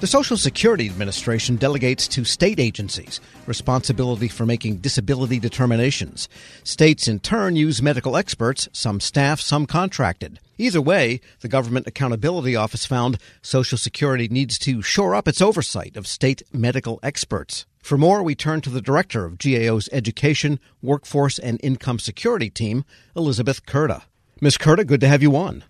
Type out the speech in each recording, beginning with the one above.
The Social Security Administration delegates to state agencies responsibility for making disability determinations. States, in turn, use medical experts, some staff, some contracted. Either way, the Government Accountability Office found Social Security needs to shore up its oversight of state medical experts. For more, we turn to the director of GAO's Education, Workforce, and Income Security team, Elizabeth Curda. Ms. Curda, good to have you on.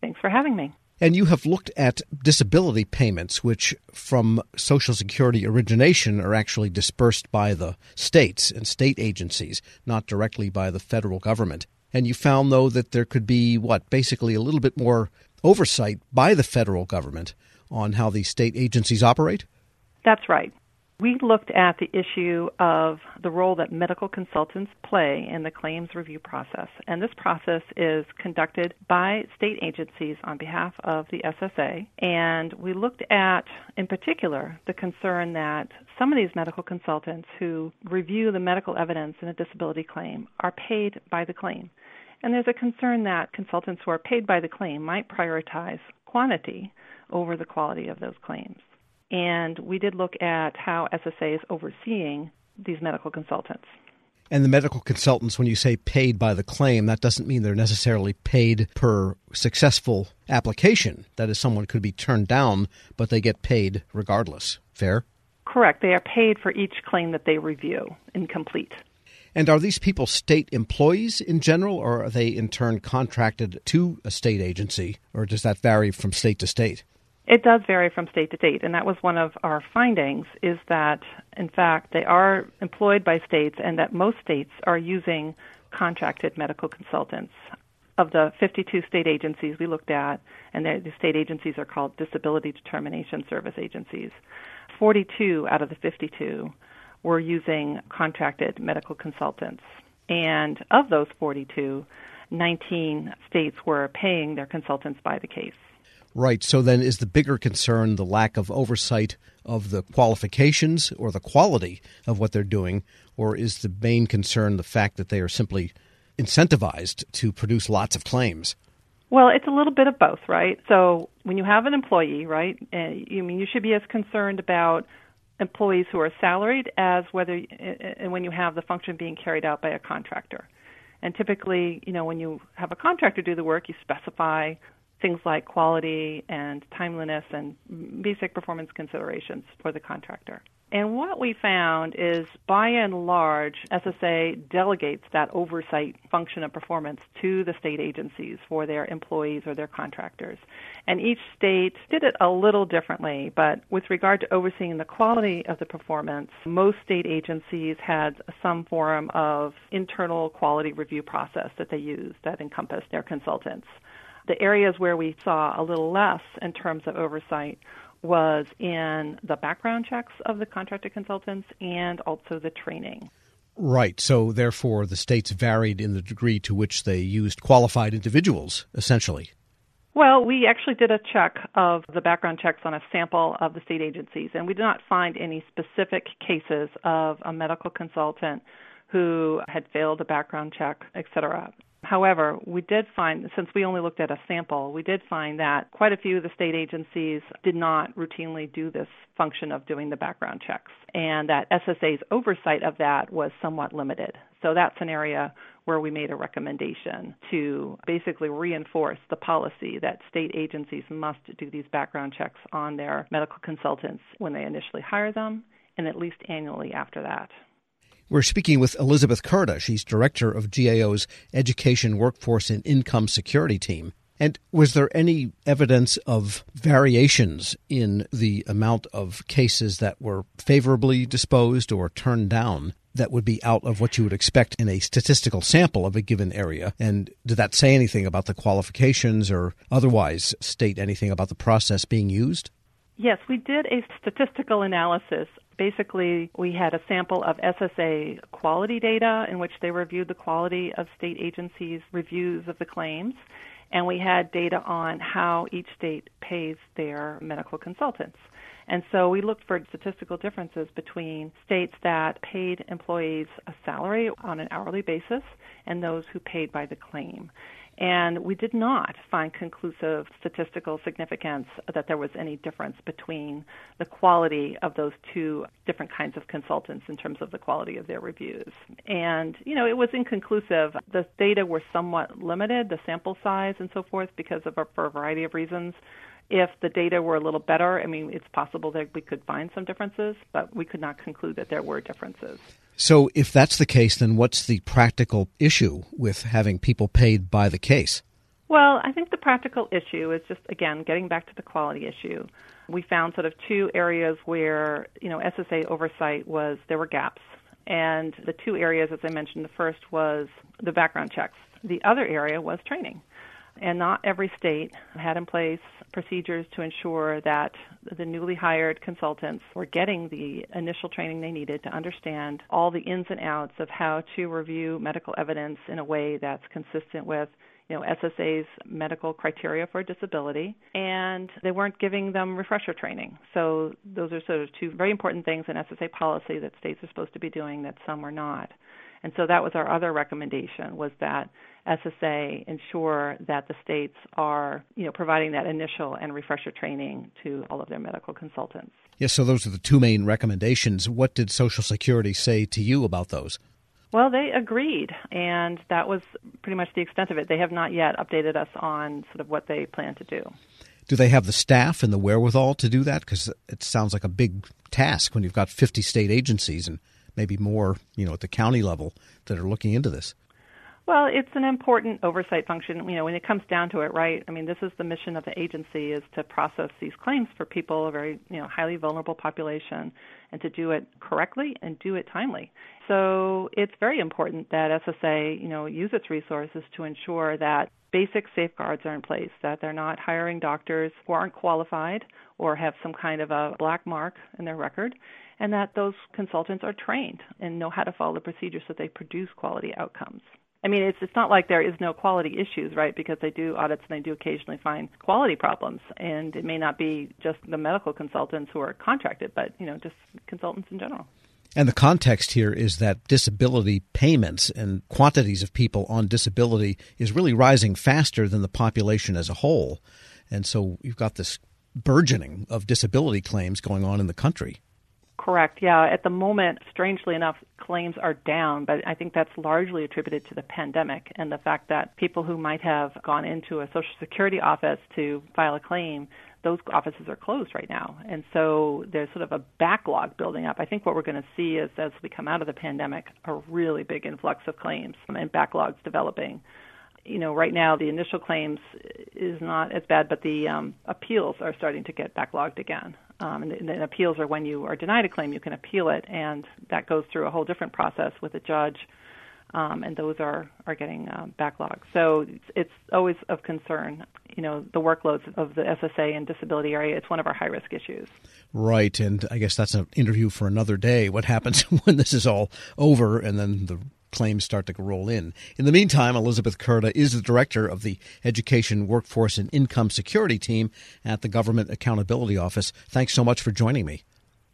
Thanks for having me. And you have looked at disability payments, which from Social Security origination are actually dispersed by the states and state agencies, not directly by the federal government. And you found, though, that there could be, what, basically a little bit more oversight by the federal government on how these state agencies operate? That's right. We looked at the issue of the role that medical consultants play in the claims review process. And this process is conducted by state agencies on behalf of the SSA. And we looked at, in particular, the concern that some of these medical consultants who review the medical evidence in a disability claim are paid by the claim. And there's a concern that consultants who are paid by the claim might prioritize quantity over the quality of those claims. And we did look at how SSA is overseeing these medical consultants. And the medical consultants, when you say paid by the claim, that doesn't mean they're necessarily paid per successful application. That is, someone could be turned down, but they get paid regardless. Fair? Correct. They are paid for each claim that they review and complete. And are these people state employees in general, or are they in turn contracted to a state agency, or does that vary from state to state? It does vary from state to state, and that was one of our findings is that, in fact, they are employed by states and that most states are using contracted medical consultants. Of the 52 state agencies we looked at, and the state agencies are called Disability Determination Service agencies, 42 out of the 52 were using contracted medical consultants. And of those 42, 19 states were paying their consultants by the case. Right. So then is the bigger concern the lack of oversight of the qualifications or the quality of what they're doing, or is the main concern the fact that they are simply incentivized to produce lots of claims? Well, it's a little bit of both, right? So when you have an employee, right, and you mean you should be as concerned about employees who are salaried as whether eh, eh, and when you have the function being carried out by a contractor. And typically, you know, when you have a contractor do the work, you specify things like quality and timeliness and basic performance considerations for the contractor. And what we found is, by and large, SSA delegates that oversight function of performance to the state agencies for their employees or their contractors. And each state did it a little differently, but with regard to overseeing the quality of the performance, most state agencies had some form of internal quality review process that they used that encompassed their consultants. The areas where we saw a little less in terms of oversight was in the background checks of the contracted consultants and also the training. Right. So, therefore, the states varied in the degree to which they used qualified individuals, essentially. Well, we actually did a check of the background checks on a sample of the state agencies, and we did not find any specific cases of a medical consultant who had failed a background check, et cetera. However, we did find, since we only looked at a sample, we did find that quite a few of the state agencies did not routinely do this function of doing the background checks, and that SSA's oversight of that was somewhat limited. So that's an area where we made a recommendation to basically reinforce the policy that state agencies must do these background checks on their medical consultants when they initially hire them and at least annually after that. We're speaking with Elizabeth Curda. She's director of GAO's Education, Workforce, and Income Security team. And was there any evidence of variations in the amount of cases that were favorably disposed or turned down that would be out of what you would expect in a statistical sample of a given area? And did that say anything about the qualifications or otherwise state anything about the process being used? Yes, we did a statistical analysis basically we had a sample of SSA quality data in which they reviewed the quality of state agencies' reviews of the claims, and we had data on how each state pays their medical consultants. And so we looked for statistical differences between states that paid employees a salary on an hourly basis and those who paid by the claim. And we did not find conclusive statistical significance that there was any difference between the quality of those two different kinds of consultants in terms of the quality of their reviews. And, you know, it was inconclusive. The data were somewhat limited, the sample size and so forth, because of a, for a variety of reasons. If the data were a little better, I mean, it's possible that we could find some differences, but we could not conclude that there were differences. So, if that's the case, then what's the practical issue with having people paid by the case? Well, I think the practical issue is just, again, getting back to the quality issue. We found sort of two areas where, you know, SSA oversight was, there were gaps. And the two areas, as I mentioned, the first was the background checks. The other area was training. And not every state had in place procedures to ensure that the newly hired consultants were getting the initial training they needed to understand all the ins and outs of how to review medical evidence in a way that's consistent with you know SSA's medical criteria for disability and they weren't giving them refresher training. So those are sort of two very important things in SSA policy that states are supposed to be doing that some were not. And so that was our other recommendation was that SSA ensure that the states are, you know, providing that initial and refresher training to all of their medical consultants. Yes, so those are the two main recommendations. What did Social Security say to you about those? Well, they agreed, and that was pretty much the extent of it. They have not yet updated us on sort of what they plan to do. Do they have the staff and the wherewithal to do that? Because it sounds like a big task when you've got 50 state agencies and maybe more, you know, at the county level that are looking into this? Well, it's an important oversight function. You know, when it comes down to it, right? I mean, this is the mission of the agency is to process these claims for people, a very you know highly vulnerable population, and to do it correctly and do it timely. So it's very important that SSA, you know, use its resources to ensure that basic safeguards are in place, that they're not hiring doctors who aren't qualified or have some kind of a black mark in their record, and that those consultants are trained and know how to follow the procedures so they produce quality outcomes. I mean, it's it's not like there is no quality issues, right? Because they do audits and they do occasionally find quality problems, and it may not be just the medical consultants who are contracted, but you know, just consultants in general. And the context here is that disability payments and quantities of people on disability is really rising faster than the population as a whole, and so you've got this burgeoning of disability claims going on in the country. Correct. Yeah. At the moment, strangely enough, claims are down, but I think that's largely attributed to the pandemic and the fact that people who might have gone into a Social Security office to file a claim, those offices are closed right now. And so there's sort of a backlog building up. I think what we're going to see is as we come out of the pandemic, a really big influx of claims and backlogs developing you know, right now the initial claims is not as bad, but the um, appeals are starting to get backlogged again. Um, and, and appeals are when you are denied a claim, you can appeal it, and that goes through a whole different process with a judge. Um, and those are are getting uh, backlogged. So it's, it's always of concern. You know, the workloads of the SSA and disability area. It's one of our high risk issues. Right, and I guess that's an interview for another day. What happens when this is all over, and then the claims start to roll in. In the meantime, Elizabeth Curda is the director of the Education, Workforce, and Income Security team at the Government Accountability Office. Thanks so much for joining me.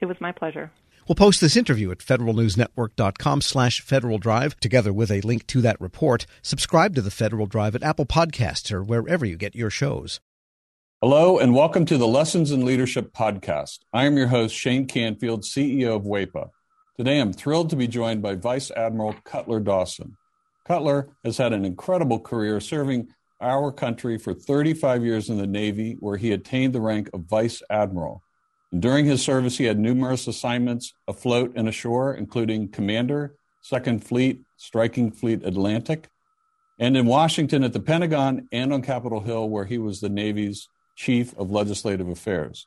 It was my pleasure. We'll post this interview at federalnewsnetwork.com slash Federal Drive, together with a link to that report. Subscribe to the Federal Drive at Apple Podcasts or wherever you get your shows. Hello, and welcome to the Lessons in Leadership podcast. I am your host, Shane Canfield, CEO of WAEPA. Today, I'm thrilled to be joined by Vice Admiral Cutler Dawson. Cutler has had an incredible career serving our country for 35 years in the Navy, where he attained the rank of Vice Admiral. During his service, he had numerous assignments afloat and ashore, including Commander, Second Fleet, Striking Fleet Atlantic, and in Washington at the Pentagon and on Capitol Hill, where he was the Navy's Chief of Legislative Affairs.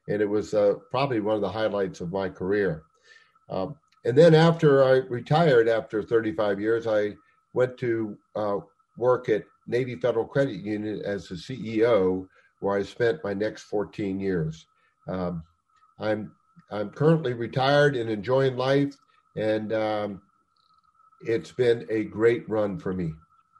and it was uh, probably one of the highlights of my career. Um, and then after I retired, after 35 years, I went to uh, work at Navy Federal Credit Union as the CEO, where I spent my next 14 years. Um, I'm I'm currently retired and enjoying life, and um, it's been a great run for me.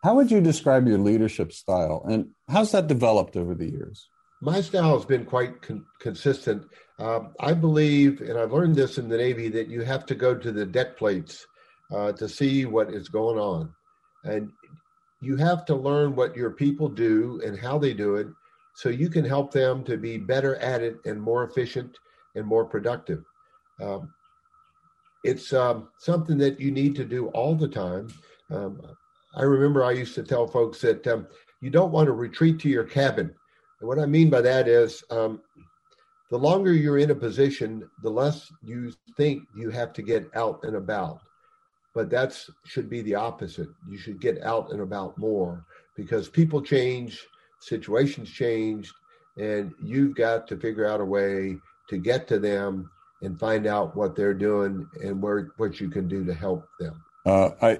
How would you describe your leadership style, and how's that developed over the years? My style has been quite con- consistent. Um, I believe, and I've learned this in the Navy, that you have to go to the deck plates uh, to see what is going on, and you have to learn what your people do and how they do it, so you can help them to be better at it and more efficient and more productive. Um, it's um, something that you need to do all the time. Um, I remember I used to tell folks that um, you don't want to retreat to your cabin. And what I mean by that is um, the longer you're in a position, the less you think you have to get out and about. But that should be the opposite. You should get out and about more because people change, situations change, and you've got to figure out a way to get to them and find out what they're doing and where what you can do to help them. Uh, I